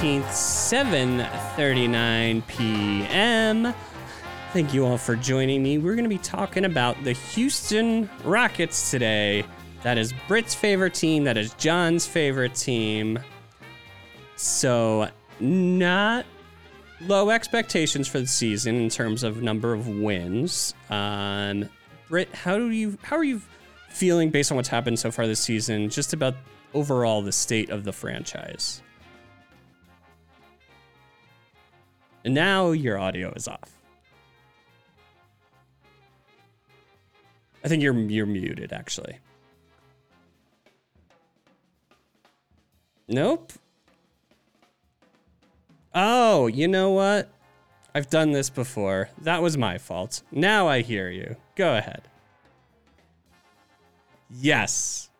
18th, 7:39 p.m. Thank you all for joining me. We're going to be talking about the Houston Rockets today. That is Britt's favorite team. That is John's favorite team. So, not low expectations for the season in terms of number of wins. Um, Britt, how do you how are you feeling based on what's happened so far this season? Just about overall the state of the franchise. And now your audio is off. I think you're you're muted actually. Nope. Oh, you know what? I've done this before. That was my fault. Now I hear you. Go ahead. Yes.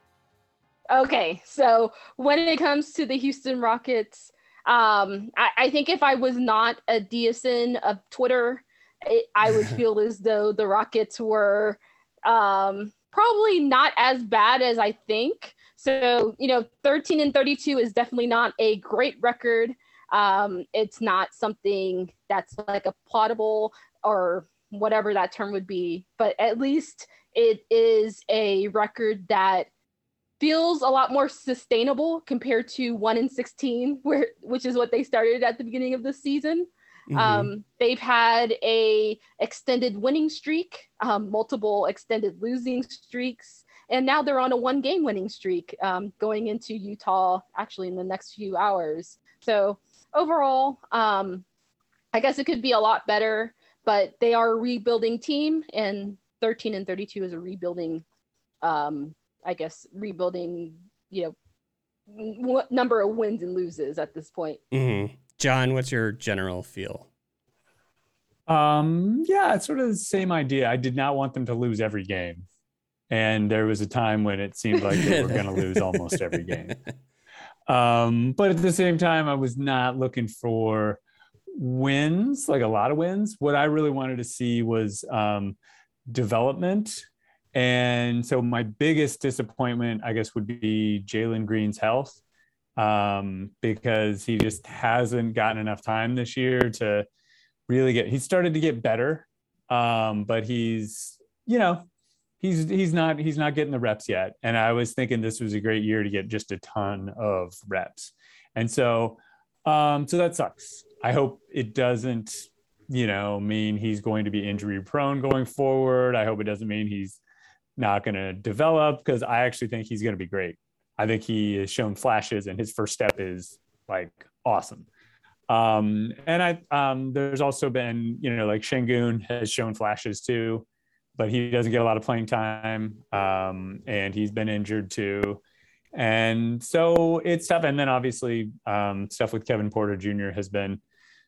Okay, so when it comes to the Houston Rockets, um, I, I think if I was not a DSN of Twitter, it, I would feel as though the Rockets were um, probably not as bad as I think. So, you know, 13 and 32 is definitely not a great record. Um, it's not something that's like a plottable or whatever that term would be, but at least it is a record that feels a lot more sustainable compared to 1 in 16 where which is what they started at the beginning of the season. Mhm. Um, they've had a extended winning streak, um, multiple extended losing streaks, and now they're on a one game winning streak um, going into Utah actually in the next few hours. So overall, um, I guess it could be a lot better, but they are a rebuilding team, and 13 and 32 is a rebuilding, um, I guess, rebuilding, you know, w- number of wins and loses at this point. Mhm. John, what's your general feel? Um, yeah, it's sort of the same idea. I did not want them to lose every game. And there was a time when it seemed like they were going to lose almost every game. Um, but at the same time, I was not looking for wins, like a lot of wins. What I really wanted to see was um, development. And so my biggest disappointment, I guess, would be Jalen Green's health um, because he just hasn't gotten enough time this year to really get. He started to get better, um, but he's, you know, he's he's not he's not getting the reps yet. And I was thinking this was a great year to get just a ton of reps, and so um, so that sucks. I hope it doesn't, you know, mean he's going to be injury prone going forward. I hope it doesn't mean he's not going to develop because I actually think he's going to be great. I think he has shown flashes, and his first step is like awesome. Um, and I um, there's also been you know like Sengun has shown flashes too, but he doesn't get a lot of playing time, um, and he's been injured too. And so it's tough. And then obviously um, stuff with Kevin Porter Jr. has been,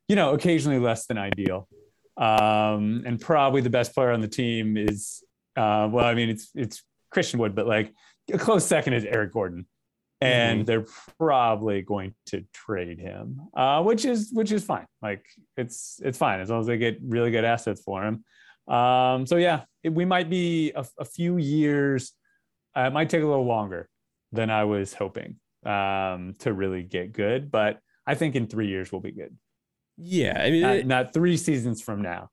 you know, occasionally less than ideal. Um, and probably the best player on the team is, uh, well, I mean, it's it's Christian Wood, but like a close second is Eric Gordon, and Mhm. they're probably going to trade him, uh, which is which is fine. Like it's it's fine as long as they get really good assets for him. Um, so yeah, it, we might be a, a few years. Uh, it might take a little longer than I was hoping um, to really get good, but I think in three years we'll be good. Yeah, I mean, Not, it- not three seasons from now.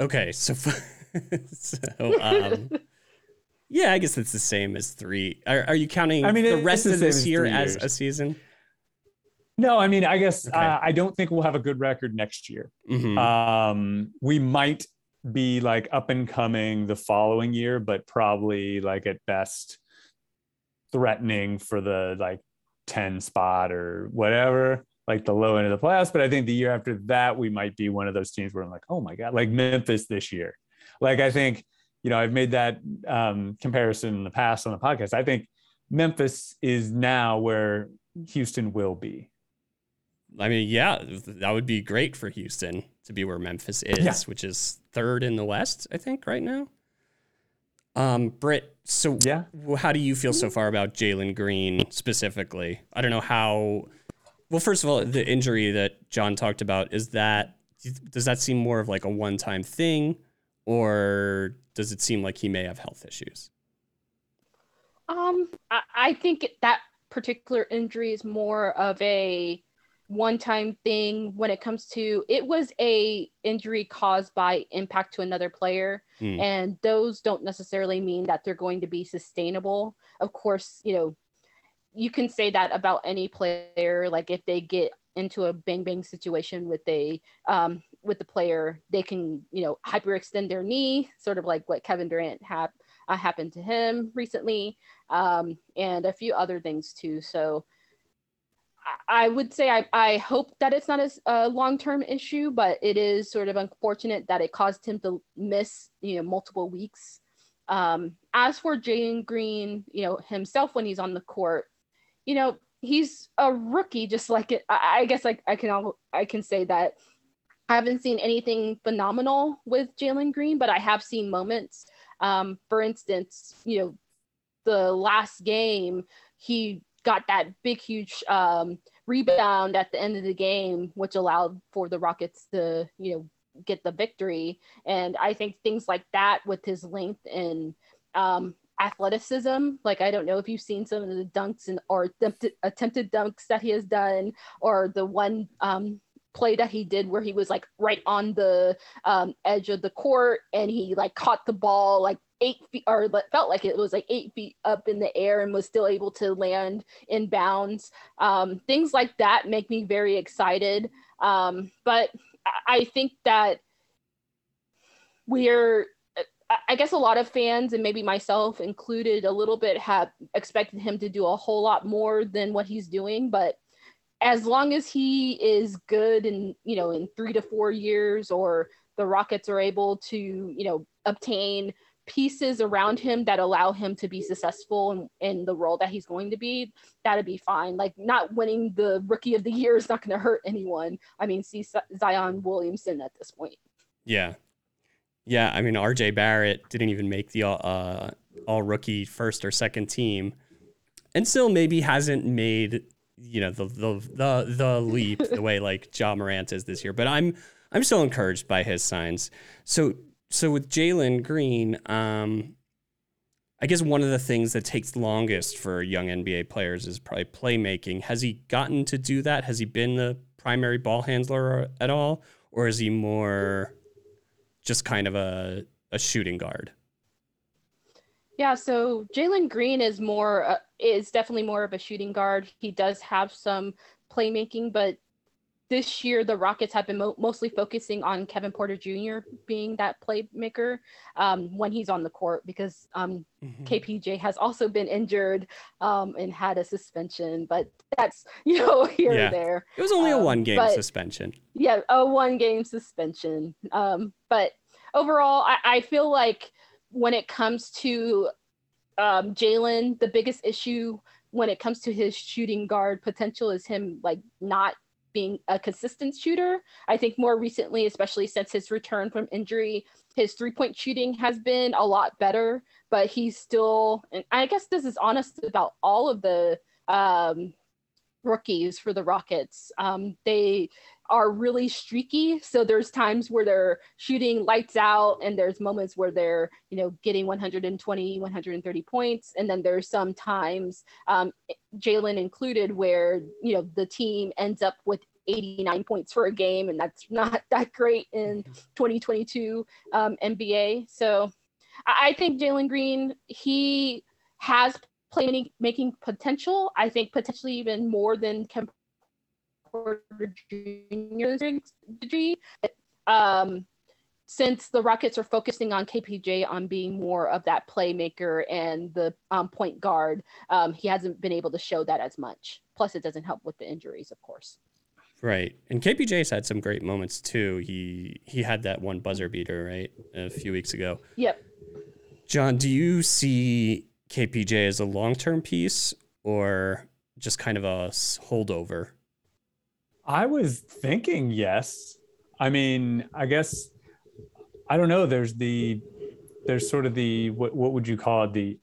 okay, so so um, yeah, I guess it's the same as three. Are, are you counting I mean, the rest the of this as year as a season? No, I mean, I guess Okay. uh, I don't think we'll have a good record next year. Mhm. Um, we might be like up and coming the following year, but probably like at best threatening for the like 10 spot or whatever, like the low end of the playoffs. But I think the year after that, we might be one of those teams where I'm like, oh my God, like Memphis this year. Like I think, you know, I've made that um, comparison in the past on the podcast. I think Memphis is now where Houston will be. I mean, yeah, that would be great for Houston to be where Memphis is, yeah. which is third in the West, I think, right now. Um, Britt, so yeah, how do you feel so far about Jalen Green specifically? I don't know how. Well, first of all, the injury that John talked about is that does that seem more of like a one-time thing, or does it seem like he may have health issues? Um, I, I think that particular injury is more of a one time thing when it comes to it was a injury caused by impact to another player mm. and those don't necessarily mean that they're going to be sustainable of course you know you can say that about any player like if they get into a bang bang situation with a um, with the player they can you know hyperextend their knee sort of like what kevin durant had uh, happened to him recently um, and a few other things too so I would say I, I hope that it's not a, a long term issue, but it is sort of unfortunate that it caused him to miss you know multiple weeks. Um, as for Jalen Green, you know himself when he's on the court, you know he's a rookie, just like it. I, I guess like I can all I can say that I haven't seen anything phenomenal with Jalen Green, but I have seen moments. Um, for instance, you know the last game he got that big, huge um, rebound at the end of the game, which allowed for the Rockets to, you know, get the victory. And I think things like that with his length and um, athleticism, like I don't know if you've seen some of the dunks and or attempted, attempted dunks that he has done, or the one um, play that he did where he was like right on the um, edge of the court and he like caught the ball like eight feet or felt like it was like eight feet up in the air and was still able to land in bounds. Um, things like that make me very excited. Um, but i think that we're I guess a lot of fans and maybe myself included a little bit have expected him to do a whole lot more than what he's doing but as long as he is good in you know in 3 to 4 years or the Rockets are able to you know obtain pieces around him that allow him to be successful in, in the role that he's going to be, that'd be fine. Like not winning the rookie of the year is not going to hurt anyone. I mean, see Zion Williamson at this point. Yeah. Yeah. I mean, RJ Barrett didn't even make the uh, all rookie first or second team and still maybe hasn't made, you know, the, the, the, the leap the way like Ja Morant is this year, but I'm, I'm still encouraged by his signs. So so with Jalen Green, um, I guess one of the things that takes longest for young NBA players is probably playmaking. Has he gotten to do that? Has he been the primary ball handler at all, or is he more just kind of a a shooting guard? Yeah, so Jalen Green is more uh, is definitely more of a shooting guard. He does have some playmaking, but this year the Rockets have been mo- mostly focusing on Kevin Porter Jr. being that playmaker um, when he's on the court because um, mm-hmm. KPJ has also been injured um, and had a suspension, but that's you know here yeah. or there. It was only a um, one game suspension. Yeah, a one game suspension. Um, but overall, I, I feel like when it comes to um, Jalen, the biggest issue when it comes to his shooting guard potential is him like not being a consistent shooter. I think more recently, especially since his return from injury, his three point shooting has been a lot better, but he's still, and I guess this is honest about all of the um, rookies for the Rockets. Um, they are really streaky. So there's times where they're shooting lights out, and there's moments where they're, you know, getting 120, 130 points. And then there's some times, um, Jalen included, where, you know, the team ends up with 89 points for a game, and that's not that great in 2022 um, NBA. So I think Jalen Green, he has playmaking potential. I think potentially even more than Kevin Porter degree. Um, since the Rockets are focusing on KPJ on being more of that playmaker and the um, point guard, um, he hasn't been able to show that as much. Plus, it doesn't help with the injuries, of course. Right, and KPJ's had some great moments too. He he had that one buzzer beater right a few weeks ago. Yep. John, do you see KPJ as a long term piece or just kind of a holdover? I was thinking yes. I mean, I guess I don't know. There's the there's sort of the what what would you call it the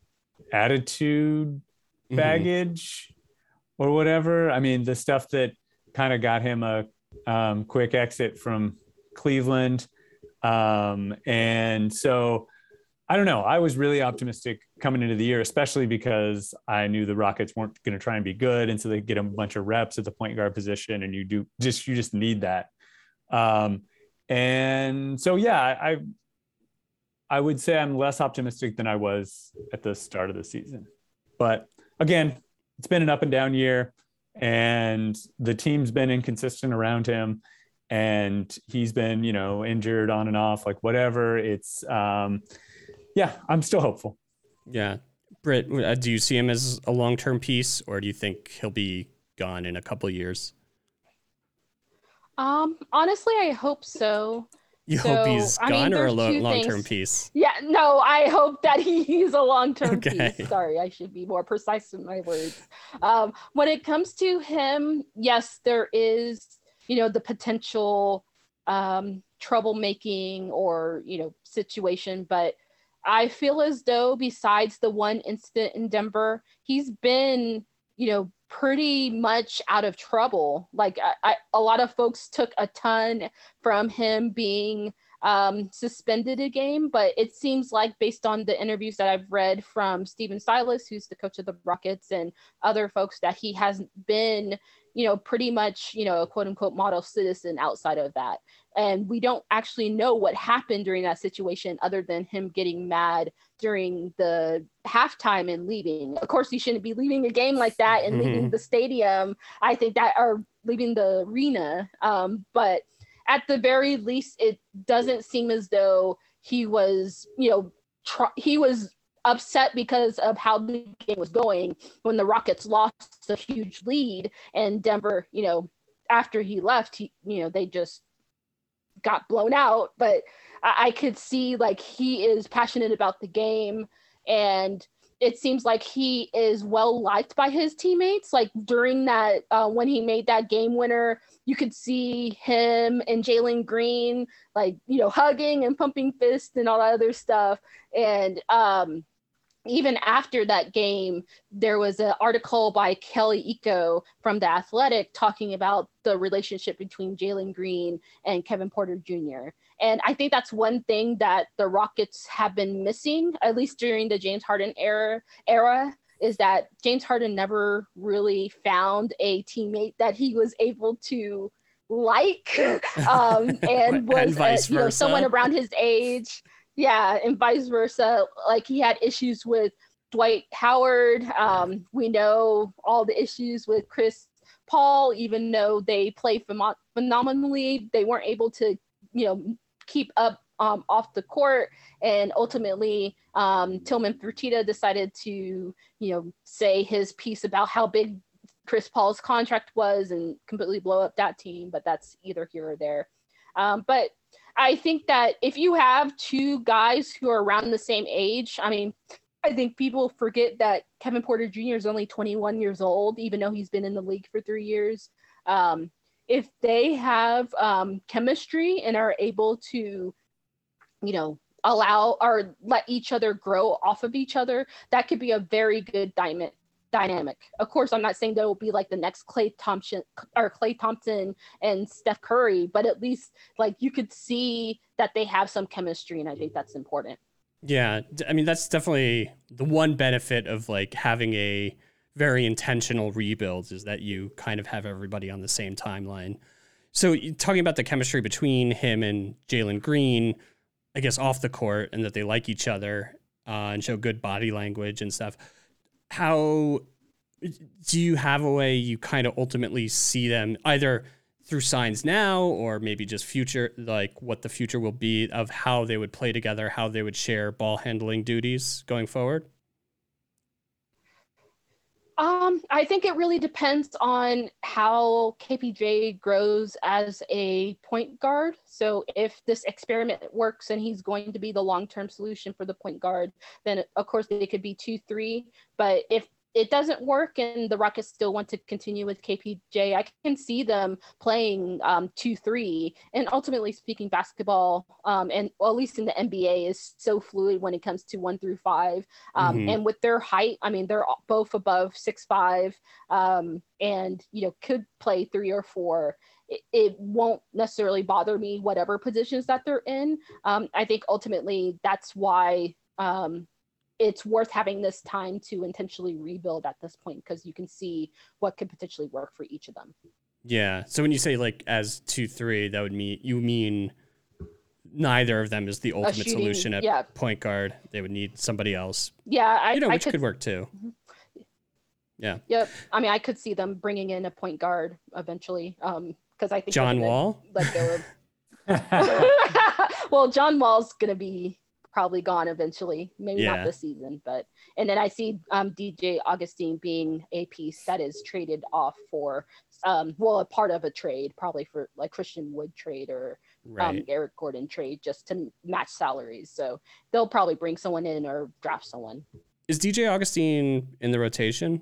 attitude mm-hmm. baggage mm-hmm. or whatever. I mean, the stuff that kind of got him a um, quick exit from Cleveland, um, and so I don't know. I was really optimistic coming into the year, especially because I knew the Rockets weren't going to try and be good, and so they get a bunch of reps at the point guard position, and you do just you just need that. Um, and so, yeah, I I would say I'm less optimistic than I was at the start of the season. But again, it's been an up and down year, and the team's been inconsistent around him, and he's been you know injured on and off, like whatever. It's um, yeah, I'm still hopeful. Yeah. Britt, uh, do you see him as a long term piece or do you think he'll be gone in a couple years? Um, honestly, I hope so. You so, hope he's gone mean, or a lo- long term piece? Yeah, no, I hope that he's a long term okay. piece. Sorry, I should be more precise in my words. Um, when it comes to him, yes, there is, you know, the potential um, troublemaking or, you know, situation, but I feel as though besides the one incident in Denver, he's been, you know, pretty much out of trouble. Like I, I, a lot of folks took a ton from him being um, suspended a game, but it seems like based on the interviews that I've read from Stephen Silas, who's the coach of the Rockets, and other folks, that he hasn't been, you know, pretty much, you know, a quote unquote model citizen outside of that. And we don't actually know what happened during that situation other than him getting mad during the halftime and leaving. Of course you shouldn't be leaving a game like that and mm-hmm. leaving the stadium. I think that or leaving the arena. Um, but at the very least it doesn't seem as though he was you know tr- he was upset because of how the game was going when the rockets lost a huge lead and denver you know after he left he you know they just got blown out, but I, I could see like he is passionate about the game and it seems like he is well liked by his teammates. Like during that, uh, when he made that game winner, you could see him and Jalen Green, like, you know, hugging and pumping fists and all that other stuff. And um, even after that game, there was an article by Kelly Iko from The Athletic talking about the relationship between Jalen Green and Kevin Porter Jr. And I think that's one thing that the Rockets have been missing, at least during the James Harden era, era is that James Harden never really found a teammate that he was able to like um, and was and you know, someone around his age yeah, and vice versa. Like he had issues with Dwight Howard. Um, we know all the issues with Chris Paul, even though they play phem- phenomenally, they weren't able to, you know, keep up um, off the court. And ultimately, um, Tillman Fertitta decided to, you know, say his piece about how big Chris Paul's contract was and completely blow up that team. But that's either here or there. Um, but I think that if you have two guys who are around the same age, I mean, I think people forget that Kevin Porter Jr. is only 21 years old, even though he's been in the league for three years. Um, if they have um, chemistry and are able to, you know, allow or let each other grow off of each other, that could be a very good diamond dynamic. Of course, I'm not saying that will be like the next Klay Thompson or Klay Thompson and Steph Curry, but at least like you could see that they have some chemistry, and I think that's important. Yeah, I mean that's definitely the one benefit of like having a very intentional rebuild is that you kind of have everybody on the same timeline. So talking about the chemistry between him and Jalen Green, I guess off the court, and that they like each other uh, and show good body language and stuff how do you have a way you kind of ultimately see them either through signs now or maybe just future like what the future will be of how they would play together how they would share ball handling duties going forward um, I think it really depends on how KPJ grows as a point guard. So if this experiment works and he's going to be the long-term solution for the point guard, then of course they could be two, three. But if it doesn't work and the Rockets still want to continue with KPJ, I can see them playing um, 2 3. And ultimately speaking, basketball, um, and well, at least in the NBA, is so fluid when it comes to one through five. Um, mm-hmm. And with their height, I mean, they're both above six five um, and, you know, could play three or four. It, it won't necessarily bother me, whatever positions that they're in. Um, I think ultimately that's why um, it's worth having this time to intentionally rebuild at this point because you can see what could potentially work for each of them. Yeah. So when you say like as two three, that would mean you mean neither of them is the ultimate shooting, solution at yeah. point guard. They would need somebody else. Yeah, I you know I which could, could work too. Mm-hmm. Yeah. Yep. I mean, I could see them bringing in a point guard eventually. Um, because I think John Wall. Let go of. well, John Wall's gonna be probably gone eventually. Maybe yeah. not this season, but and then I see um, DJ Augustin being a piece that is traded off for um, well a part of a trade, probably for like Christian Wood trade or um, right. um, Eric Gordon trade just to match salaries. So they'll probably bring someone in or draft someone. Is DJ Augustin in the rotation?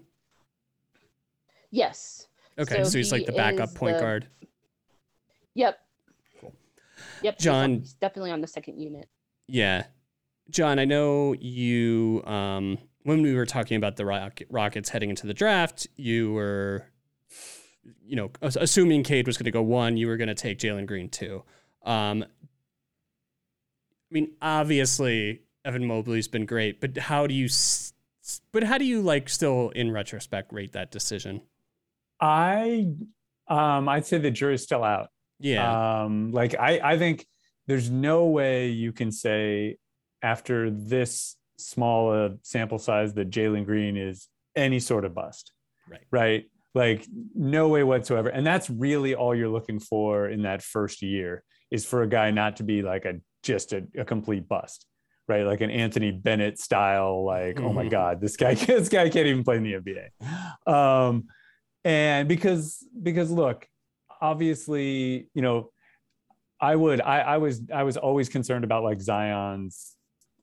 Yes. Okay, so, so he's like the backup point the... guard. Yep. Cool. Yep. John, he's definitely on the second unit. Yeah. John, I know you, um, when we were talking about the Rock- Rockets heading into the draft, you were, you know, assuming Cade was going to go one, you were going to take Jalen Green two. Um, I mean, obviously, Evan Mobley's been great, but how do you, but how do you like still in retrospect rate that decision? I, um, I'd say the jury's still out. Yeah. Um, like I, I think there's no way you can say after this small a sample size that Jalen Green is any sort of bust. Right. Right. Like no way whatsoever. And that's really all you're looking for in that first year is for a guy not to be like a just a, a complete bust. Right. Like an Anthony Bennett style, like, mm-hmm. oh my mm-hmm. God, this guy, this guy can't even play in the NBA. Um, and because because look, obviously, you know, I would I, I was I was always concerned about like Zion's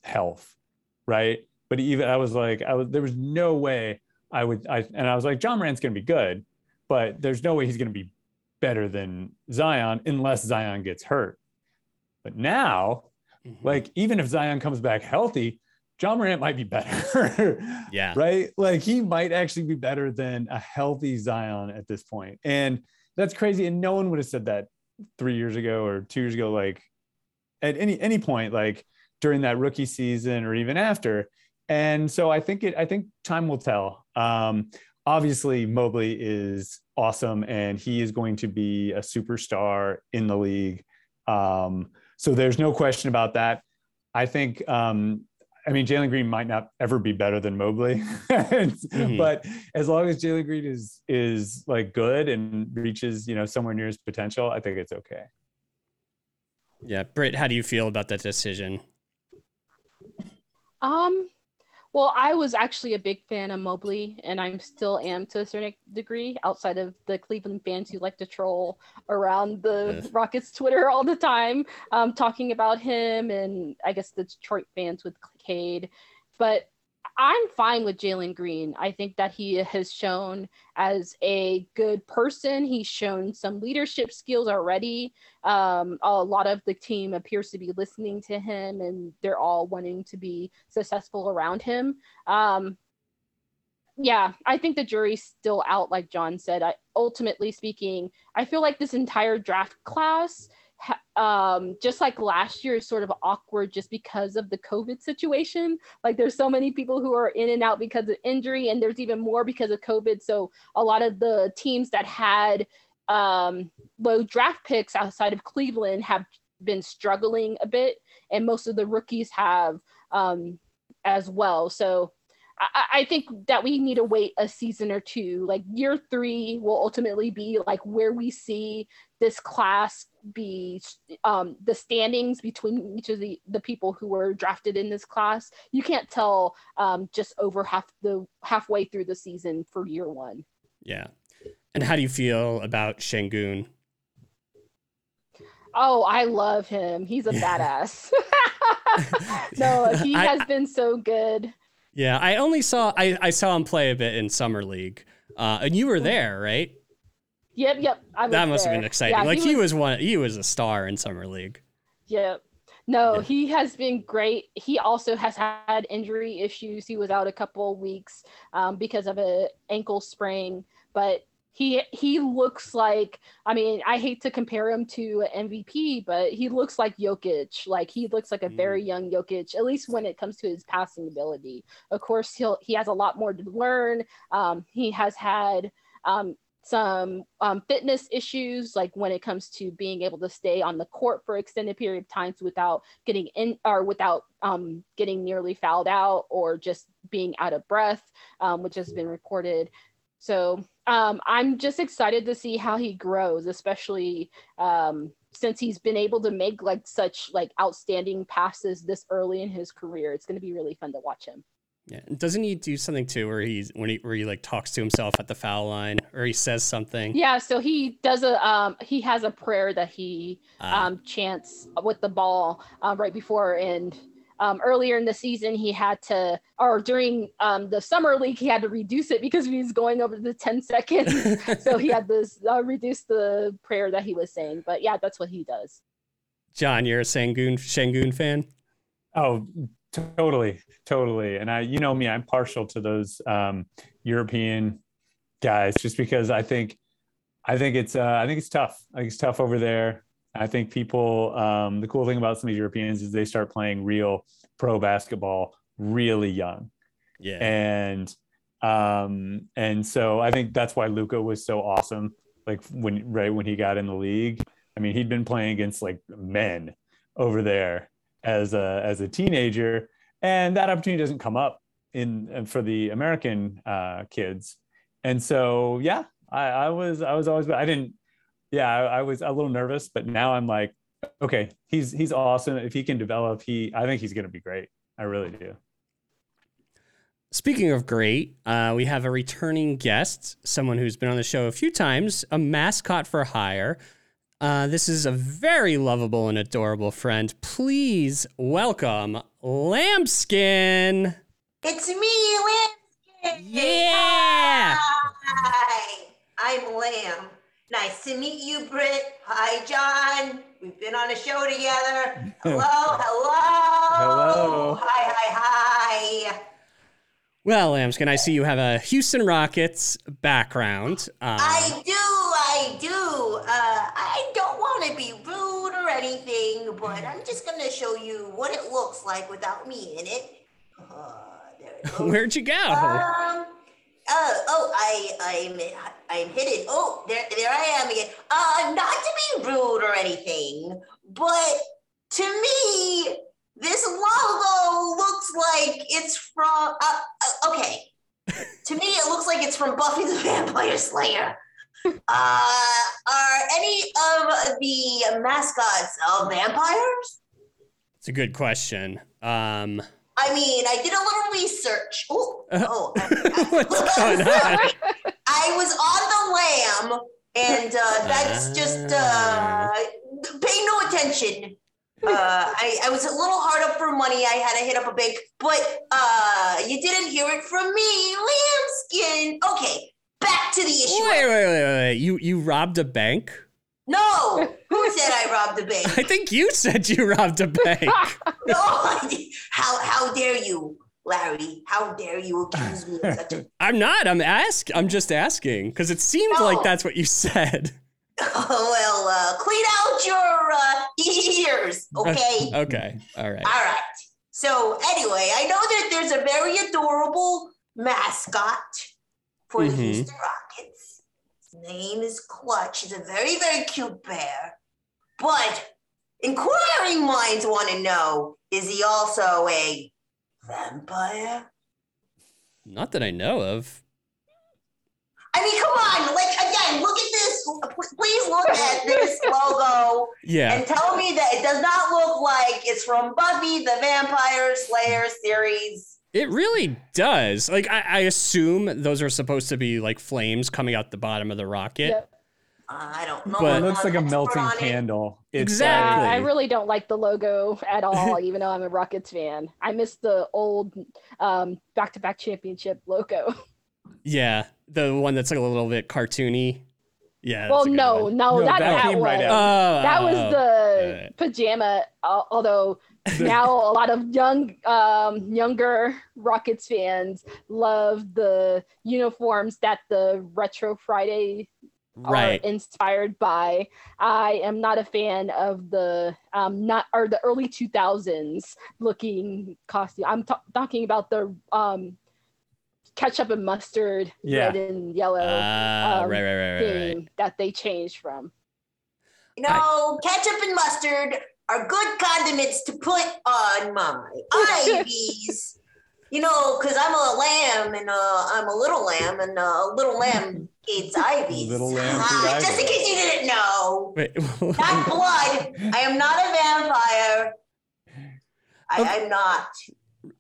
health, right? But even I was like, I was there was no way I would I and I was like, Ja Morant's gonna be good, but there's no way he's gonna be better than Zion unless Zion gets hurt. But now, mm-hmm. like even if Zion comes back healthy, John Morant might be better. yeah. Right. Like he might actually be better than a healthy Zion at this point. And that's crazy. And no one would have said that three years ago or two years ago, like at any any point, like during that rookie season or even after. And so I think it I think time will tell. Um, obviously Mobley is awesome and he is going to be a superstar in the league. Um, so there's no question about that. I think um, I mean, Jalen Green might not ever be better than Mobley, mm-hmm. but as long as Jalen Green is is like good and reaches you know somewhere near his potential, I think it's okay. Yeah, Britt, how do you feel about that decision? Um, well, I was actually a big fan of Mobley, and I'm still am to a certain degree, outside of the Cleveland fans who like to troll around the yes. Rockets Twitter all the time, um, talking about him, and I guess the Detroit fans with Cade. But I'm fine with Jalen Green. I think that he has shown as a good person. He's shown some leadership skills already. Um, a lot of the team appears to be listening to him, and they're all wanting to be successful around him. Um, yeah, I think the jury's still out, like John said. I, ultimately speaking, I feel like this entire draft class um, just like last year is sort of awkward just because of the COVID situation. Like there's so many people who are in and out because of injury, and there's even more because of COVID. So a lot of the teams that had um, low draft picks outside of Cleveland have been struggling a bit, and most of the rookies have um, as well. So I, I think that we need to wait a season or two. Like year three will ultimately be like where we see this class be um, the standings between each of the, the people who were drafted in this class. You can't tell um, just over half the halfway through the season for year one. Yeah. And how do you feel about Sengun? Oh, I love him. He's a badass. no, he has been so good. Yeah, I only saw I, I saw him play a bit in summer league, uh, and you were there, right? Yep, yep. that must there. have been exciting. Yeah, like he was, he was one. He was a star in summer league. Yep. No, yeah. he has been great. He also has had injury issues. He was out a couple weeks um, because of an ankle sprain, but he he looks like I mean I hate to compare him to MVP, but he looks like Jokic. Like he looks like a very mm. young Jokic, at least when it comes to his passing ability. Of course, he'll he has a lot more to learn. Um, he has had um, some um, fitness issues, like when it comes to being able to stay on the court for extended period of times without getting in or without um, getting nearly fouled out or just being out of breath, um, which has been reported. So um, I'm just excited to see how he grows, especially um, since he's been able to make like such like outstanding passes this early in his career. It's going to be really fun to watch him. Yeah, doesn't he do something too, where he's when he where he like talks to himself at the foul line, or he says something? Yeah, so he does a um he has a prayer that he uh, um chants with the ball um, right before and um, earlier in the season he had to or during um, the summer league he had to reduce it because he was going over the 10 seconds. So he had to uh, reduce the prayer that he was saying. But yeah that's what he does. John you're a Sengun Sengun fan? Oh totally totally. And i you know me i'm partial to those um, european guys just because i think i think it's uh, i think it's tough. I think it's tough over there I think people, um, the cool thing about some of the Europeans is they start playing real pro basketball really young. Yeah. And, um, and so I think that's why Luka was so awesome. Like when, right when he got in the league, I mean, he'd been playing against like men over there as a, as a teenager. And that opportunity doesn't come up in for the American uh, kids. And so, yeah, I, I was, I was always, I didn't, yeah, I, I, was a little nervous, but now I'm like, okay, he's he's awesome. If he can develop, he I think he's going to be great. I really do. Speaking of great, uh, we have a returning guest, someone who's been on the show a few times, a mascot for hire. Uh, this is a very lovable and adorable friend. Please welcome Lambskin. It's me, Lambskin. Yeah. Hi, I'm Lamb. Nice to meet you, Britt. Hi, John. We've been on a show together. Hello, hello. Hello. Hi, hi, hi. Well, Lambskin, I see you have a Houston Rockets background. Um, I do, I do. Uh, I don't want to be rude or anything, but I'm just going to show you what it looks like without me in it. Uh, Where'd you go? Um, Oh, oh, I, I'm, I'm hidden. Oh, there, there I am again. Uh, not to be rude or anything, but to me, this logo looks like it's from. Uh, uh, okay, to me, it looks like it's from Buffy the Vampire Slayer. Uh, are any of the mascots uh, vampires? It's a good question. Um, I mean, I did a little research. Ooh, oh, what's going on? I was on the lamb, and uh, that's just uh, ah. pay no attention. Uh, I, I was a little hard up for money. I had to hit up a bank, but uh, you didn't hear it from me. Lambskin. Okay, back to the issue. Wait, wait, wait, wait. You you robbed a bank? No, who said I robbed a bank? I think you said you robbed a bank. no, how how dare you, Larry? How dare you accuse me of such a? I'm not. I'm ask. I'm just asking because it seemed no. like that's what you said. Oh, well, uh, clean out your uh, ears, okay? okay. All right. All right. So anyway, I know that there's a very adorable mascot for mm-hmm. the Houston Rockets name is Clutch. He's a very, very cute bear. But inquiring minds want to know is he also a vampire? Not that I know of. I mean, come on. Like again, look at this. Please look at this logo Yeah. and tell me that it does not look like it's from Buffy the Vampire Slayer series. It really does. Like I, I assume those are supposed to be like flames coming out the bottom of the rocket. Yep. I don't know. But- It looks like a melting on it. candle. It's Exactly. Yeah, I really don't like the logo at all, even though I'm a Rockets fan. I miss the old um, back-to-back championship logo. Yeah, the one that's like a little bit cartoony. Yeah. well, that's a good no, no, No, not that that, one. right out. Oh, that was the right. pajama. Uh, although now a lot of young, um, younger Rockets fans love the uniforms that the Retro Friday right. are inspired by. I am not a fan of the um not or the early 2000s looking costume. I'm ta- talking about the um ketchup and mustard Yeah. red and yellow um, right, right, right, right, right. theme that they changed from. You know, ketchup and mustard are good condiments to put on my Ivies. You know, because I'm a lamb and uh, I'm a little lamb and uh, little lamb eats Ivies. Little lamb eats just in case you didn't know. Wait, Not blood. I am not a vampire. I, Okay. I'm not.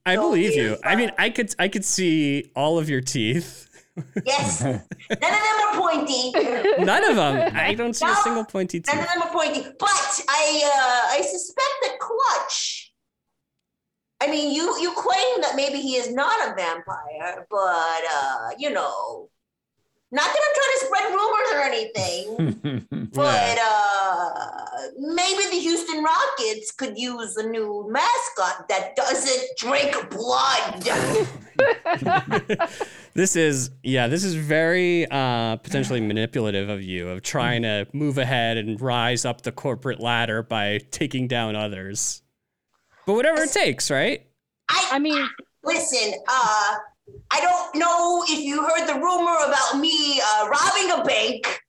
I believe you. I mean, I could, I could see all of your teeth. Yes. None of them are pointy. None of them. I don't see a single pointy None of tooth. them are pointy. But I uh, I suspect that Clutch. I mean, you you claim that maybe he is not a vampire, but uh, you know, not that I'm trying to spread rumors or anything. But uh, maybe the Houston Rockets could use a new mascot that doesn't drink blood. this is, yeah, this is very uh, potentially manipulative of you, of trying to move ahead and rise up the corporate ladder by taking down others. But whatever it takes, right? I, I mean, Listen, uh, I don't know if you heard the rumor about me uh, robbing a bank.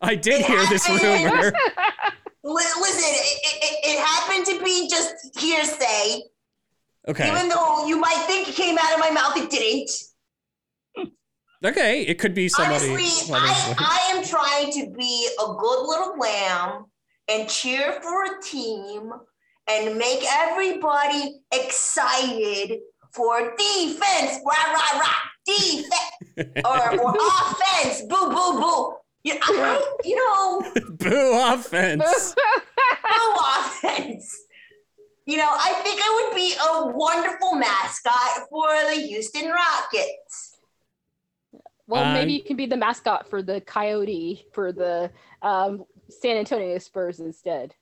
I did hear this rumor. Li- listen, it, it, it happened to be just hearsay. Okay. Even though you might think it came out of my mouth, it didn't. Okay. It could be somebody. Honestly, I, I am trying to be a good little lamb and cheer for a team and make everybody excited for defense. Rah, rah, rah. Defense. or, or offense. Boo, boo, boo. You, I, you know, Boo offense. boo offense. You know, I think I would be a wonderful mascot for the Houston Rockets. well, Um, maybe you can be the mascot for the Coyote for the um, San Antonio Spurs instead.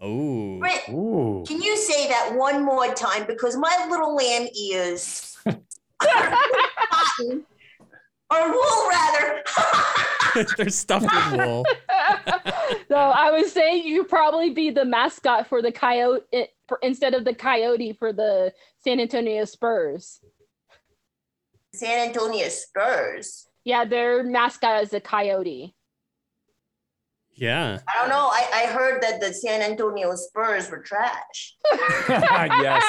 Oh. Britt, Ooh. Can you say that one more time? Because my little lamb ears are cotton or wool, rather. They're stuffed with wool. so I was saying you could probably be the mascot for the Coyote it, for, instead of the Coyote for the San Antonio Spurs. San Antonio Spurs. Yeah, their mascot is a Coyote. Yeah. I don't know. I, I heard that the San Antonio Spurs were trash. yes.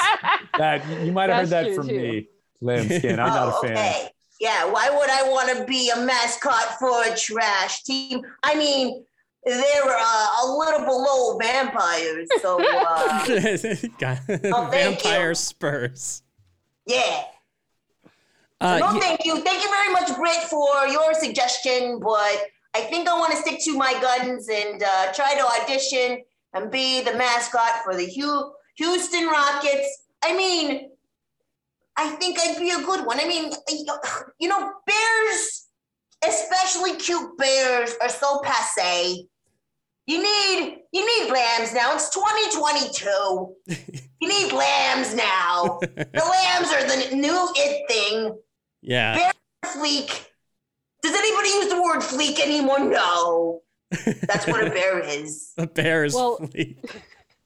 That you might have heard that from too. me, Lambskin. I'm not oh, a fan. okay. Yeah, why would I want to be a mascot for a trash team? I mean, they're uh, a little below vampires, so uh, Oh, Vampire you. Spurs. yeah. Uh, no, y- thank you. Thank you very much, Britt, for your suggestion. But I think I want to stick to my guns and uh, try to audition and be the mascot for the Houston Rockets. I mean, I think I'd be a good one. I mean, you know, bears, especially cute bears, are so passe. You need you need lambs now. It's 2022. you need lambs now. The lambs are the new it thing yeah. Bear fleek. Does anybody use the word fleek anymore? No. That's what a bear is. The Bears Well- fleet.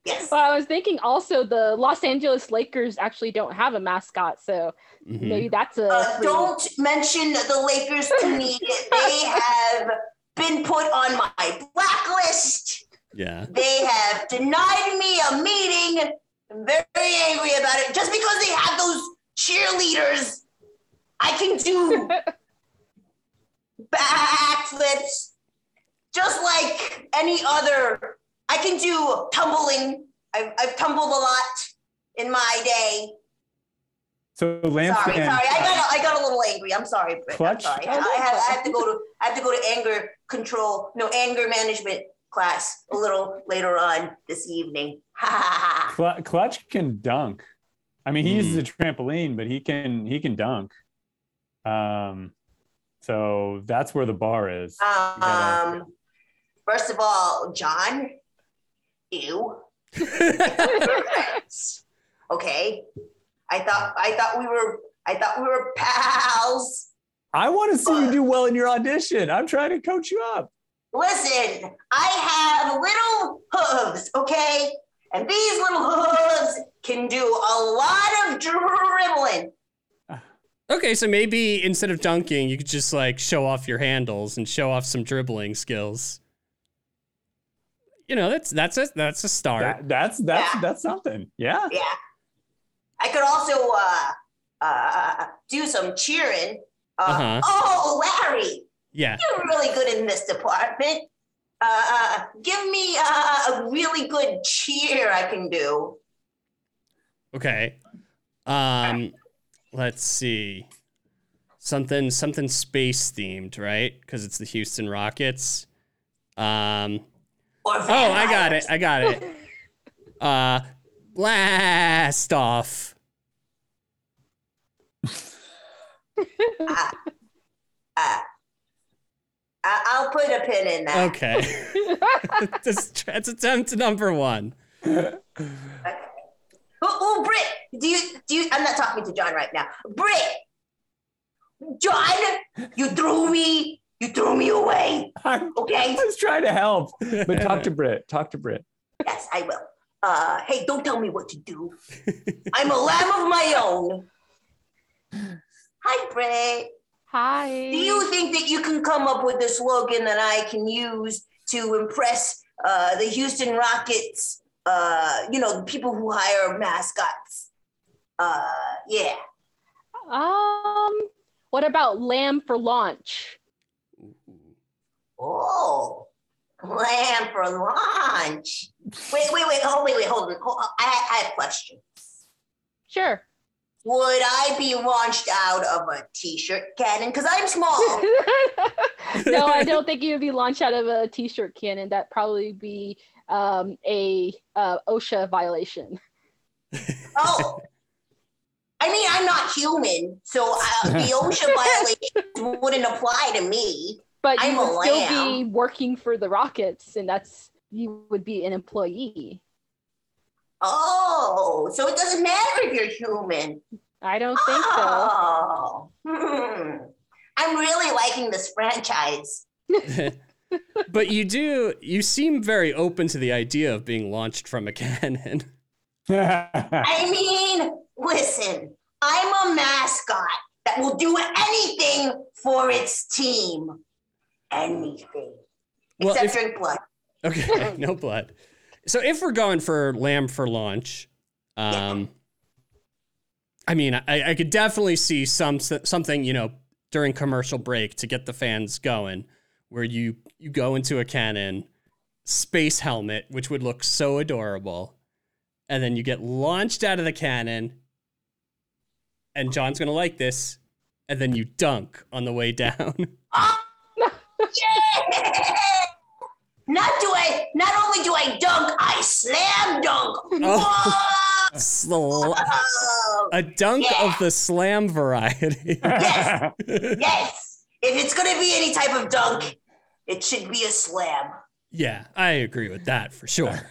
Yes. Well, I was thinking also the Los Angeles Lakers actually don't have a mascot, so Mhm. maybe that's a Uh, don't mention the Lakers to me. They have been put on my blacklist. Yeah. They have denied me a meeting. I'm very angry about it. Just because they have those cheerleaders I can do backflips just like any other. I can do tumbling. I've, I've tumbled a lot in my day. So Lamb Sorry, sorry. I got I got a little angry. I'm sorry, Britt. I'm Clutch? sorry. I, I have, I have to go to I have to go to anger control, no anger management class a little later on this evening. Clutch can dunk. I mean, he uses a trampoline, but he can he can dunk. Um, so that's where the bar is. You gotta- Um, first of all, John, ew. Okay, I thought I thought we were I thought we were pals. I want to see you do well in your audition. I'm trying to coach you up. Listen, I have little hooves, okay? And these little hooves can do a lot of dribbling. Okay, so maybe instead of dunking, you could just like show off your handles and show off some dribbling skills. You know, that's that's a that's a start. That, that's that's Yeah. that's something. Yeah. Yeah. I could also uh, uh, do some cheering. Uh, Uh-huh. Oh, Larry, yeah. you're really good in this department. Uh, uh, give me uh, a really good cheer I can do. Okay. Um let's see. Something something space themed, right? Cuz it's the Houston Rockets. Um Or Oh, I got it. I got it. Uh blast off. Uh, uh, I- I'll put a pin in that. Okay. that's, that's attempt number 1. Oh, oh, Britt, do you do you? I'm not talking to John right now. Britt, John, you threw me. You threw me away. I, Okay. I was trying to help, but talk to Britt. Talk to Britt. Yes, I will. Uh, hey, don't tell me what to do. I'm a lamb of my own. Hi, Britt. Hi. Do you think that you can come up with a slogan that I can use to impress uh, the Houston Rockets? Uh, you know, the people who hire mascots. Uh, yeah. Um, what about lamb for launch? Oh, plan for lunch. Wait, wait, wait. Oh, wait, wait. Hold on. Hold on. I, I have questions. Sure. Would I be launched out of a t-shirt cannon? Because I'm small. no, I don't think you would be launched out of a t-shirt cannon. That probably be um, a uh, OSHA violation. oh. I mean, I'm not human, so uh, the OSHA violation wouldn't apply to me. But I'm you a would still be working for the Rockets, and that's you would be an employee. Oh, so it doesn't matter if you're human. I don't think so. Oh, hmm. I'm really liking this franchise. but you do you seem very open to the idea of being launched from a cannon. I mean, listen, I'm a mascot that will do anything for its team. Anything. Well, Except if- drink blood. Okay, no blood. So if we're going for lamb for launch, um, I mean, I, I could definitely see some something you know during commercial break to get the fans going, where you you go into a cannon, space helmet, which would look so adorable, and then you get launched out of the cannon, and John's gonna like this, and then you dunk on the way down. Oh, yeah! Not do I not only do I dunk, I slam dunk. Oh. Sl- a dunk Yeah. of the slam variety. Yes. yes. If it's gonna be any type of dunk, it should be a slam. Yeah, I agree with that for sure.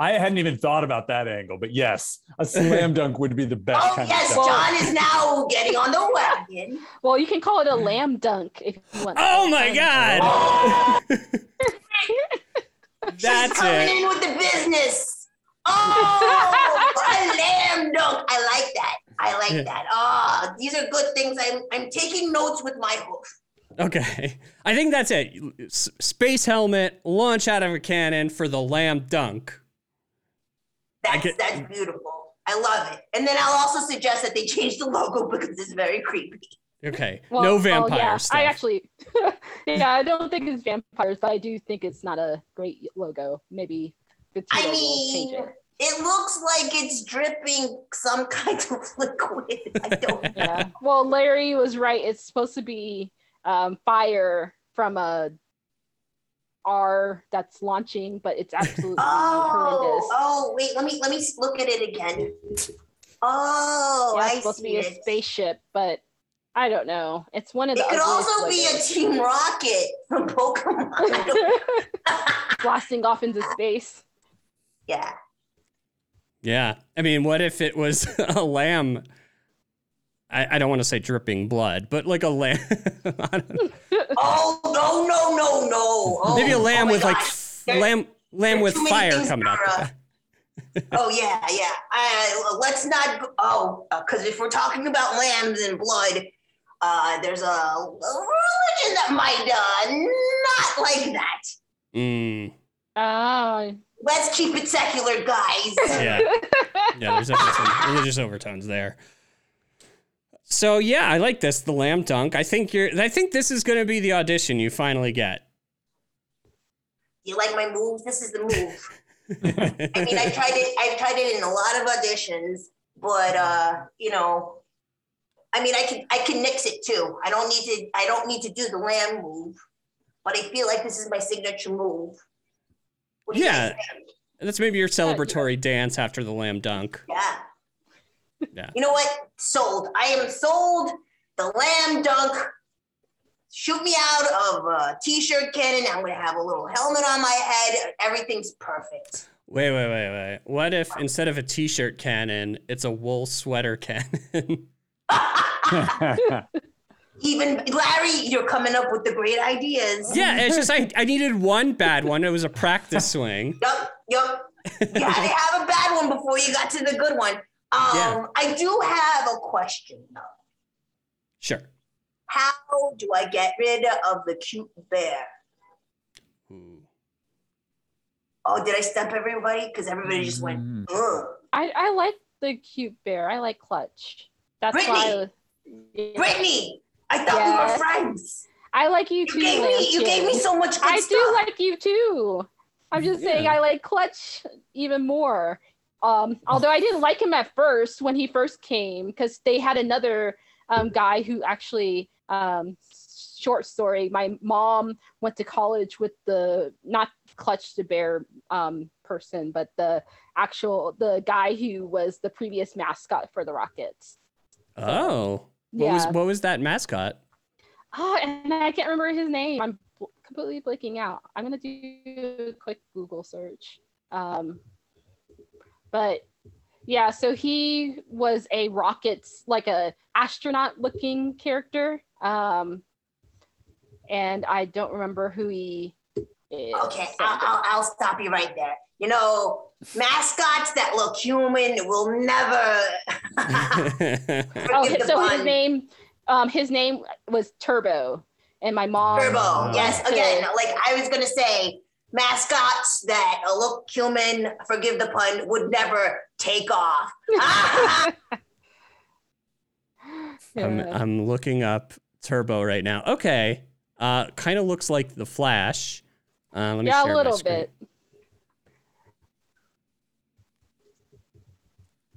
I hadn't even thought about that angle, but yes, a slam dunk would be the best Oh kind yes, of. John is now getting on the wagon. Well, you can call it a lamb dunk if you want. Oh my god! Oh, That's she's coming it. in with the business. Oh, a lamb dunk. I like that. I like Yeah. that. Oh, these are good things. I'm I'm taking notes with my hoof. Okay, I think that's it. S- space helmet, launch out of a cannon for the lamb dunk. That's get- that's beautiful. I love it. And then I'll also suggest that they change the logo because it's very creepy. Okay. Well, no well, vampire yeah, stuff. I actually, yeah, I don't think it's vampires, but I do think it's not a great logo. Maybe Vegeta I change mean, it. it looks like it's dripping some kind of liquid. I don't know. Yeah. Well, Larry was right. It's supposed to be um, fire from a R that's launching, but it's absolutely Oh, horrendous. oh, wait, let me let me look at it again. Oh, yeah, I it's supposed to see be a spaceship, but I don't know. It's one of the It could also be a. Team Rocket from Pokemon. Blasting off into space. yeah. Yeah. I mean, what if it was a lamb? I, I don't want to say dripping blood, but like a lamb. Oh no no no no! Oh, Maybe a lamb oh my with like gosh. lamb lamb with fire coming out. that are, back. Oh yeah, yeah. Uh, let's not. Oh, because if we're talking about lambs and blood, uh, there's a, a religion that might uh, not like that. Mm, Oh. Let's keep it secular, guys. yeah. Yeah, there's definitely some religious overtones there. So yeah, I like this, the lamb dunk. I think you're I think this is gonna be the audition you finally get. you like my move? This is the move. I mean, I tried it. I've tried it in a lot of auditions, but uh, you know, I mean, I can I can nix it too. I don't need to. I don't need to do the lamb move, but I feel like this is my signature move. What do you Yeah. guys think? That's maybe your celebratory dance after the lamb dunk. Yeah. Yeah. You know what? Sold. I am sold. The lamb dunk. Shoot me out of a t-shirt cannon. I'm gonna have a little helmet on my head. Everything's perfect. Wait, wait, wait, wait. What if instead of a t-shirt cannon, it's a wool sweater cannon? Even Larry, you're coming up with the great ideas. yeah, it's just I, I needed one bad one. It was a practice swing. Yep, yep. You had to have a bad one before you got to the good one. Um, Yeah. I do have a question though. Sure. How do I get rid of the cute bear? Ooh. Oh, did I step everybody? Because everybody just went, Mm. ugh. I, I like the cute bear. I like Clutch. That's why. I, was- yeah. Brittany, I thought we were friends. I like you You too. gave me, you gave me so much good I stuff. do like you too. I'm just saying I like Clutch even more. Um, although I didn't like him at first when he first came because they had another um, guy who actually um, short story. My mom went to college with the not Clutch the Bear um, person, but the actual the guy who was the previous mascot for the Rockets. Oh. What yeah. was what was that mascot? Oh, and I can't remember his name. I'm completely blanking out. I'm gonna do a quick Google search. Um, but yeah, so he was a rockets like a astronaut looking character. Um, and I don't remember who he is. Okay, I'll, I'll, I'll stop you right there. You know, mascots that look human will never. oh, Forgive the so his name, um, his name was Turbo, and my mom. Turbo. Yes, again, like I was gonna say, mascots that look human, forgive the pun, would never take off. I'm I'm looking up Turbo right now. Okay. Uh kind of looks like the Flash. Uh let me yeah, share a my little screen. bit.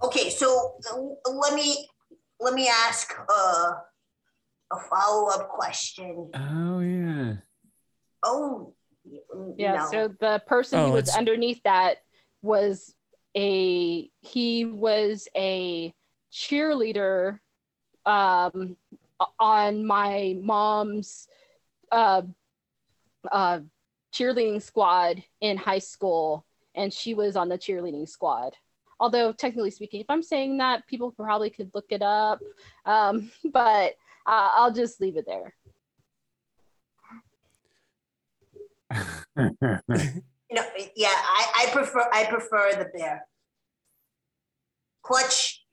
okay, so uh, let me let me ask uh, a follow up question. Oh yeah. Oh, Yeah, no. so the person Oh, who was it's- underneath that was a he was a cheerleader um on my mom's uh uh cheerleading squad in high school and she was on the cheerleading squad. Although technically speaking if i'm saying that people probably could look it up. Um but uh, i'll just leave it there No, yeah, I, I prefer I prefer the bear. Clutch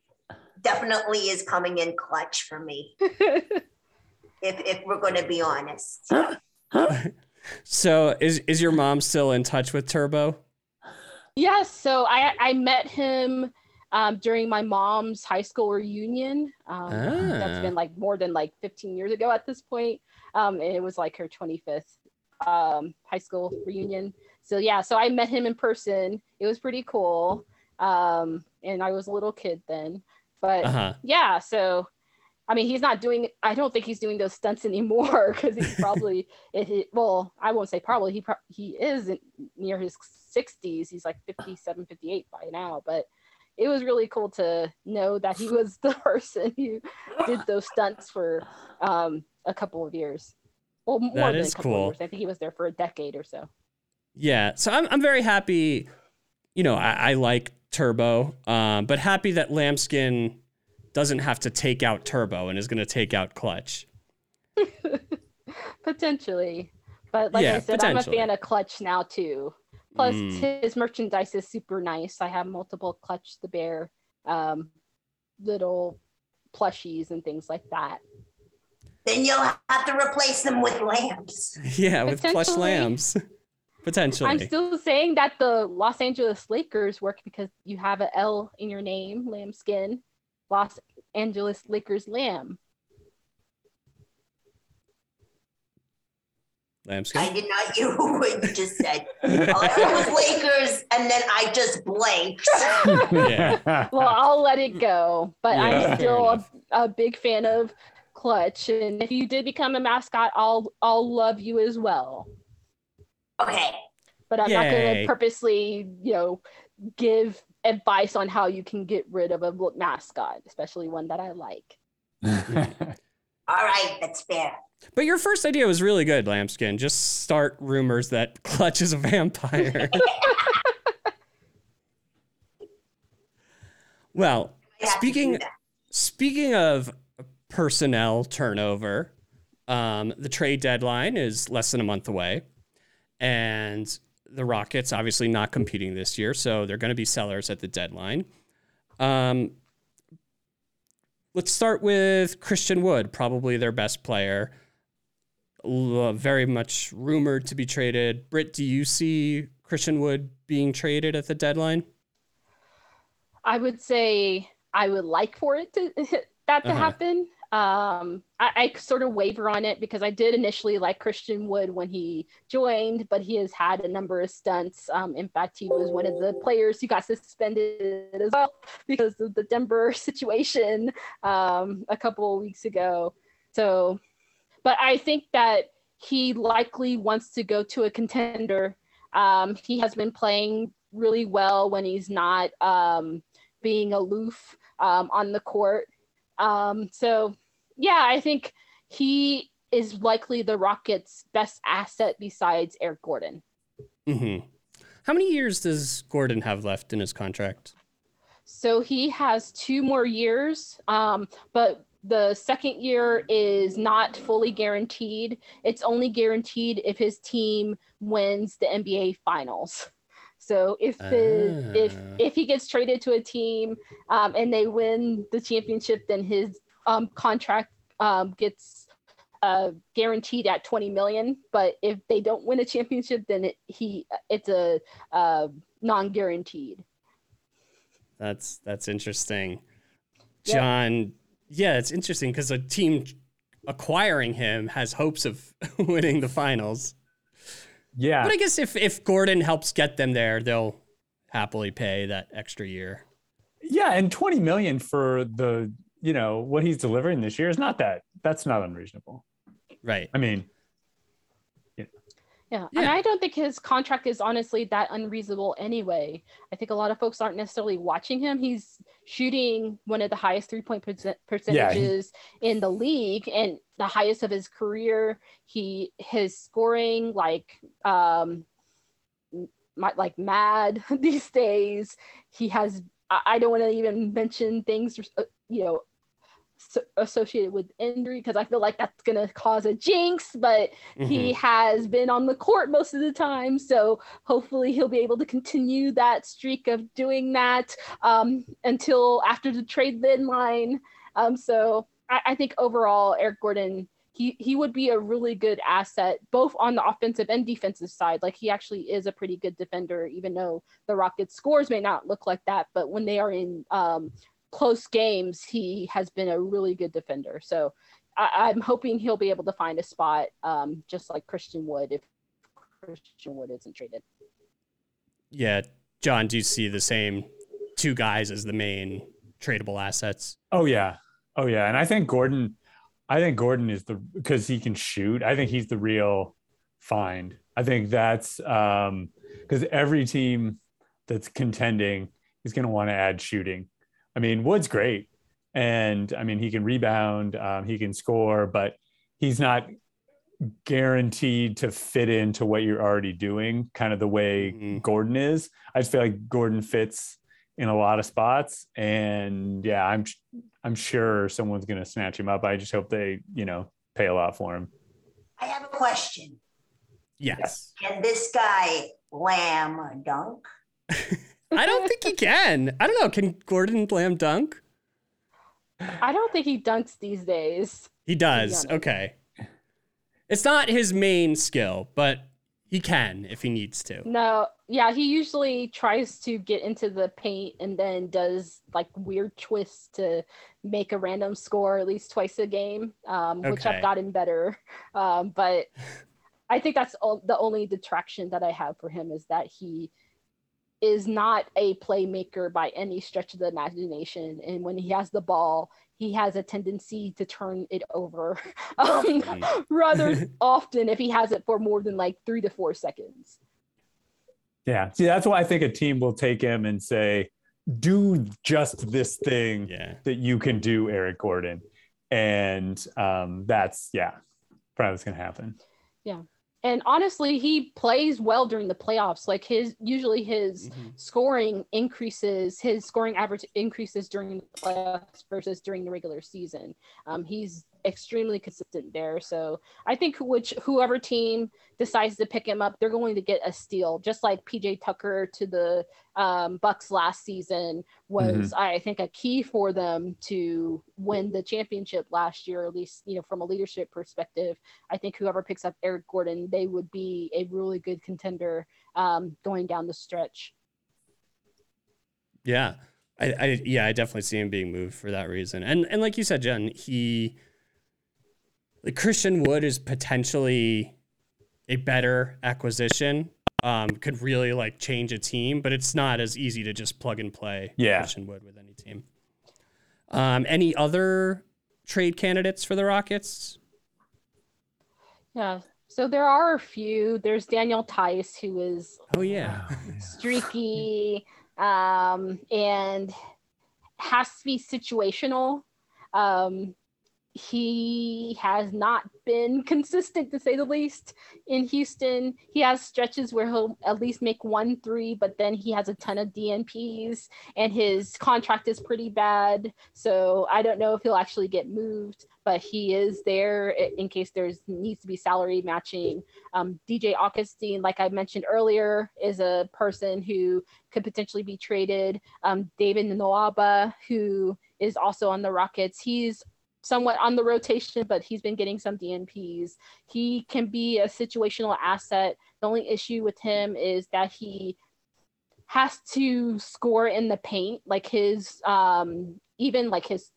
definitely is coming in clutch for me. if if we're going to be honest. So is is your mom still in touch with Turbo? Yes, so I I met him um, during my mom's high school reunion. Um, That's Ah. been like more than like 15 years ago at this point. Um, and it was like her 25th um, high school reunion. So yeah, so I met him in person. It was pretty cool. Um, and I was a little kid then, but Uh-huh. yeah, so I mean, he's not doing. I don't think he's doing those stunts anymore because he's probably it, it. Well, I won't say probably. He pro- he is in- near his 60s. He's like 57, 58 by now. But it was really cool to know that he was the person who did those stunts for um, a couple of years. Well, more That than is a couple cool. years. I think he was there for a decade or so. Yeah. So I'm I'm very happy. You know, I, I like Turbo, um, but happy that Lambskin doesn't have to take out Turbo and is going to take out Clutch. Potentially. But like Yeah, I said, I'm a fan of Clutch now too. Plus Mm. his merchandise is super nice. I have multiple Clutch the Bear um little plushies and things like that. Then you'll have to replace them with lamps. Yeah, with plush Potentially. lambs. Potentially. I'm still saying that the Los Angeles Lakers work because you have a L in your name, lambskin. Los Angeles Lakers lamb. Lambskin. I did not hear what you just said. All I heard was Lakers, and then I just blanked. Yeah. Well, I'll let it go. But Yeah, I'm still a, a big fan of Clutch, and if you did become a mascot, I'll I'll love you as well. Okay. But I'm not going to purposely, you know, give advice on how you can get rid of a mascot, especially one that I like. All right, that's fair. But your first idea was really good, Lambskin. Just start rumors that Clutch is a vampire. well, I have to Speaking- Speaking of personnel turnover, um, the trade deadline is less than a month away, and the Rockets obviously not competing this year, so they're going to be sellers at the deadline. Um, let's start with Christian Wood, probably their best player. Very much rumored to be traded. Britt, do you see Christian Wood being traded at the deadline? I would say I would like for it to that to Uh-huh. happen. Um, I, I sort of waver on it because I did initially like Christian Wood when he joined, but he has had a number of stunts. Um, in fact, he was one of the players who got suspended as well because of the Denver situation um, a couple of weeks ago. So, but I think that he likely wants to go to a contender. Um, he has been playing really well when he's not um, being aloof um, on the court. Um, so, yeah, I think he is likely the Rockets' best asset besides Eric Gordon. hmm How many years does Gordon have left in his contract? So he has two more years, um, but the second year is not fully guaranteed. It's only guaranteed if his team wins the NBA Finals. So if the, if Ah. if he gets traded to a team um, and they win the championship, then his um, contract um, gets uh, guaranteed at 20 million. But if they don't win a championship, then it, he it's a uh, non-guaranteed. That's that's interesting. Yeah. John, yeah, it's interesting because a team acquiring him has hopes of winning the finals. Yeah. But I guess if if Gordon helps get them there, they'll happily pay that extra year. Yeah, and 20 million for the, you know, what he's delivering this year is not that that's not unreasonable. Right. I mean, Yeah. Yeah. And I don't think his contract is honestly that unreasonable anyway. I think a lot of folks aren't necessarily watching him. He's shooting one of the highest three point percent percentages in the league and the highest of his career. He his scoring like um my, like mad these days. He has I, I don't want to even mention things uh, you know so, associated with injury because I feel like that's gonna cause a jinx, but he Mhm. has been on the court most of the time so hopefully he'll be able to continue that streak of doing that um, until after the trade deadline um, so I, I think overall eric gordon he he would be a really good asset both on the offensive and defensive side. Like he actually is a pretty good defender, even though the Rockets scores may not look like that. But when they are in um, close games, he has been a really good defender. So I, am hoping he'll be able to find a spot, um, just like Christian Wood, if Christian Wood isn't traded. Yeah, John, do you see the same two guys as the main tradable assets? Oh yeah, oh yeah, and I think Gordon I think Gordon is the because he can shoot. I think he's the real find. I think that's um because every team that's contending is going to want to add shooting. I mean, Wood's great, and I mean he can rebound, um, he can score, but he's not guaranteed to fit into what you're already doing, kind of the way mm-hmm. Gordon is. I just feel like Gordon fits in a lot of spots. And yeah, I'm I'm sure someone's gonna snatch him up. I just hope they, you know, pay a lot for him. I have a question. Yes. Can this guy lamb dunk? I don't think he can. I don't know. Can Gordon lamb dunk? I don't think he dunks these days. He does. Okay. It's not his main skill, but he can if he needs to. No, yeah, he usually tries to get into the paint and then does like weird twists to make a random score at least twice a game, um, okay. which I've gotten better. Um, but I think that's all, the only detraction that I have for him is that he is not a playmaker by any stretch of the imagination. And when he has the ball, he has a tendency to turn it over um, rather often if he has it for more than like three to four seconds. Yeah. See, that's why I think a team will take him and say, do just this thing yeah. that you can do, Eric Gordon. And um, that's, yeah, probably what's going to happen. Yeah and honestly he plays well during the playoffs like his usually his mm-hmm. scoring increases his scoring average increases during the playoffs versus during the regular season um, he's extremely consistent there. So I think which whoever team decides to pick him up, they're going to get a steal, just like PJ Tucker to the um, Bucks last season was, mm-hmm. I think, a key for them to win the championship last year. At least you know from a leadership perspective, I think whoever picks up Eric Gordon, they would be a really good contender um, going down the stretch. Yeah. I, I, yeah, I definitely see him being moved for that reason. And and like you said, Jen, he Christian Wood is potentially a better acquisition. Um, could really like change a team, but it's not as easy to just plug and play yeah. Christian Wood with any team. Um, any other trade candidates for the Rockets? Yeah. So there are a few. There's Daniel Theis, who is oh yeah, streaky, um, and has to be situational. Um, he has not been consistent to say the least in Houston. He has stretches where he'll at least make one three, but then he has a ton of DNPs and his contract is pretty bad. So I don't know if he'll actually get moved, but he is there in case there's needs to be salary matching. Um, DJ Augustin, like I mentioned earlier, is a person who could potentially be traded. Um, David Nwaba, who is also on the Rockets, he's somewhat on the rotation, but he's been getting some DNPs. He can be a situational asset. The only issue with him is that he has to score in the paint. Like his um even like his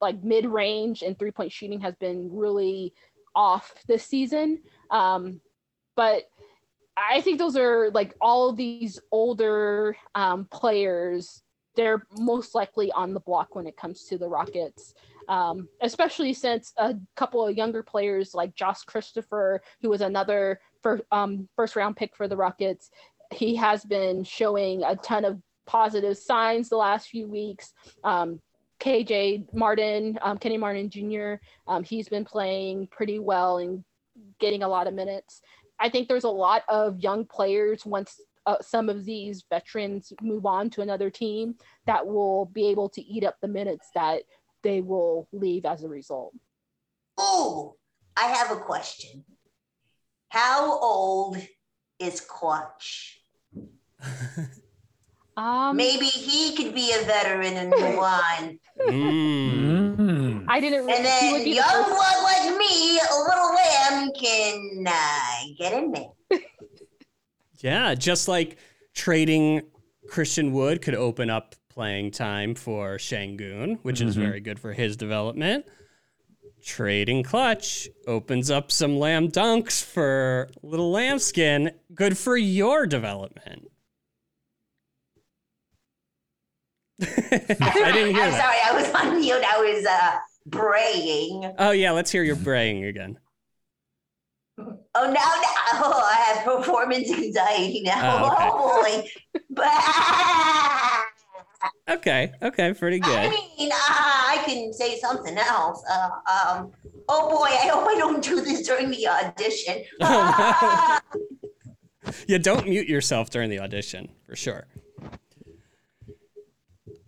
like mid range and three point shooting has been really off this season. Um, but I think those are like all these older um, players. They're most likely on the block when it comes to the Rockets um, especially since a couple of younger players like Josh Christopher, who was another first, um, first round pick for the Rockets, he has been showing a ton of positive signs the last few weeks. Um, KJ Martin, um, Kenyon Martin Jr., um, he's been playing pretty well and getting a lot of minutes. I think there's a lot of young players once uh, some of these veterans move on to another team that will be able to eat up the minutes that they will leave as a result. Oh, I have a question. How old is Clutch? Um, Maybe he could be a veteran in Milan. Mm. Mm. I didn't. And he would then be the young first- blood like me, a little lamb, can uh, get in there. Yeah, just like trading Christian Wood could open up playing time for Sengun, which is Mhm. very good for his development. Trading Clutch opens up some lamb dunks for little lambskin, good for your development. I didn't hear I'm that. sorry, I was on mute. I was uh, braying. Oh yeah, let's hear your braying again. Oh, now, now oh, I have performance anxiety now. Oh, okay. Oh, boy. Okay, okay, pretty good. I mean, uh, I can say something else. Uh, um, oh boy, I hope I don't do this during the audition. Oh, Yeah, don't mute yourself during the audition for sure.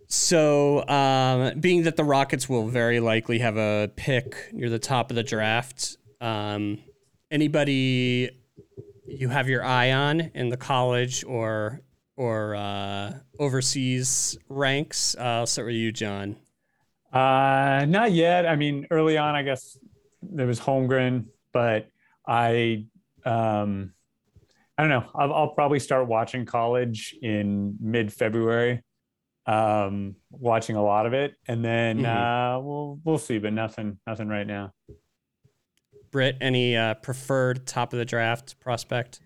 So, um, being that the Rockets will very likely have a pick near the top of the draft, um, anybody you have your eye on in the college or or uh, overseas ranks? Uh, I'll start with you, John. Uh, not yet. I mean, early on, I guess there was Holmgren, but I, um, I don't know. I'll, I'll probably start watching college in mid-February. Um, watching a lot of it, and then Mhm. uh, we'll we'll see, but nothing nothing right now. Britt, any uh, preferred top of the draft prospect?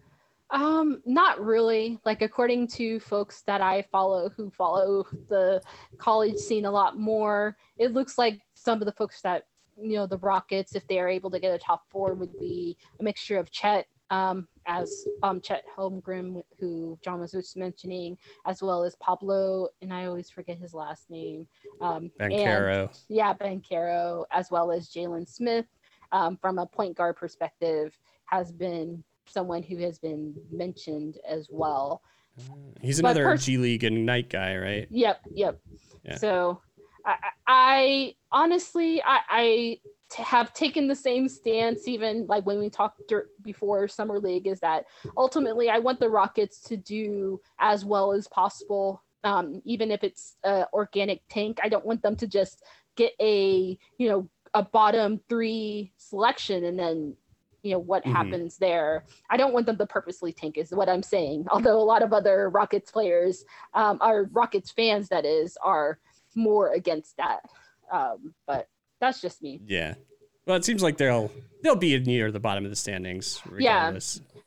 Um, not really. Like according to folks that I follow who follow the college scene a lot more, it looks like some of the folks that you know the Rockets, if they are able to get a top four, would be a mixture of Chet, um, as um Chet Holmgren, who John was just mentioning, as well as Pablo, and I always forget his last name. Um, Ben and- yeah, Banchero, as well as Jalen Smith, um, from a point guard perspective, has been someone who has been mentioned as well. He's But another pers- G League Ignite guy, right? Yep, yep. Yeah. So, I, I honestly, I, I have taken the same stance, even like when we talked before summer league, is that ultimately I want the Rockets to do as well as possible, um, even if it's a organic tank. I don't want them to just get a you know a bottom three selection and then you know what Mhm. happens there i don't want them to purposely tank is what i'm saying although a lot of other rockets players um, our rockets fans that is are more against that um, but that's just me Yeah. Well, it seems like they'll they'll be near the bottom of the standings Yeah.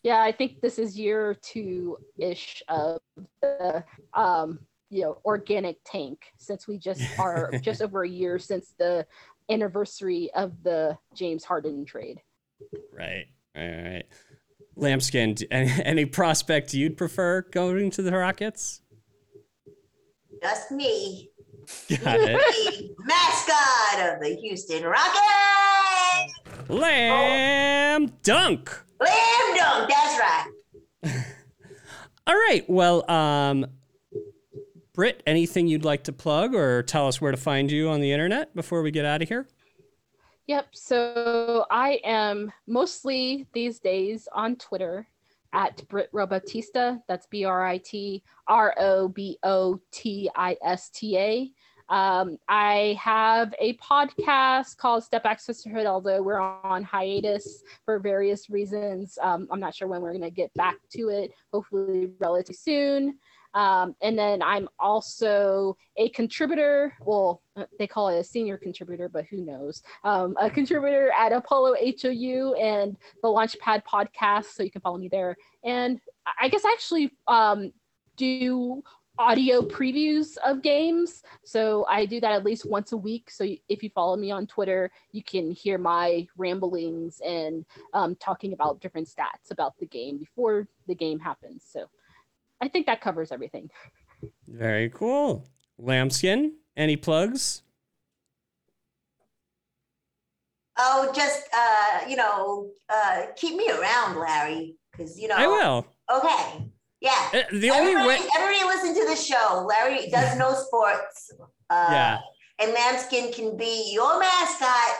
yeah i think this is year two ish of the um, you know organic tank since we just are just over a year since the anniversary of the james harden trade Right. Right. Right. Lambskin, any, any prospect you'd prefer going to the Rockets? Just me, Got it. mascot of the Houston Rockets. Lamb dunk. Lamb dunk, that's right. All right. Well, um, Britt, anything you'd like to plug or tell us where to find you on the internet before we get out of here? Yep. So I am mostly these days on Twitter at Brit Robotista. That's B R I T R O B O T I S T A. Um, I have a podcast called Step Back Sisterhood, although we're on hiatus for various reasons. Um, I'm not sure when we're going to get back to it, hopefully, relatively soon. Um, and then I'm also a contributor. Well, uh, they call it a senior contributor, but who knows? Um, a contributor at Apollo HOU and the Launchpad podcast. So you can follow me there. And I guess I actually um, do audio previews of games. So I do that at least once a week. So if you follow me on Twitter, you can hear my ramblings and um, talking about different stats about the game before the game happens. So I think that covers everything. Very cool. Lambskin, any plugs? Oh, just uh, you know, uh, keep me around, Larry, because you know. I will. Okay. Yeah. Uh, The only everybody, way. everybody listen to the show. Larry does know sports. Uh, Yeah. And Lambskin can be your mascot.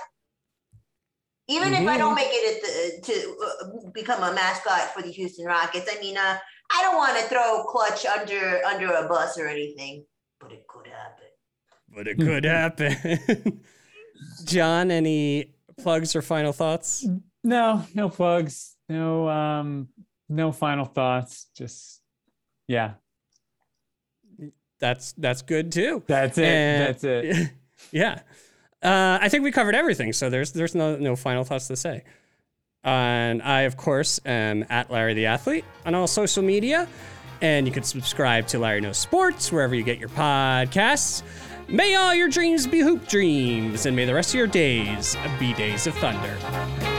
Even if I Mhm. don't make it at the, to uh, become a mascot for the Houston Rockets, I mean, uh, I don't want to throw Clutch under under a bus or anything, but it could happen. But it could happen. John, any plugs or final thoughts? No, no plugs. No, um, no final thoughts. Just yeah, That's that's good too. that's it. And- that's it. yeah. Uh, I think we covered everything, so there's there's no no final thoughts to say. And I, of course, am at Larry the Athlete on all social media. And you can subscribe to Larry Knows Sports wherever you get your podcasts. May all your dreams be hoop dreams, and may the rest of your days be days of thunder.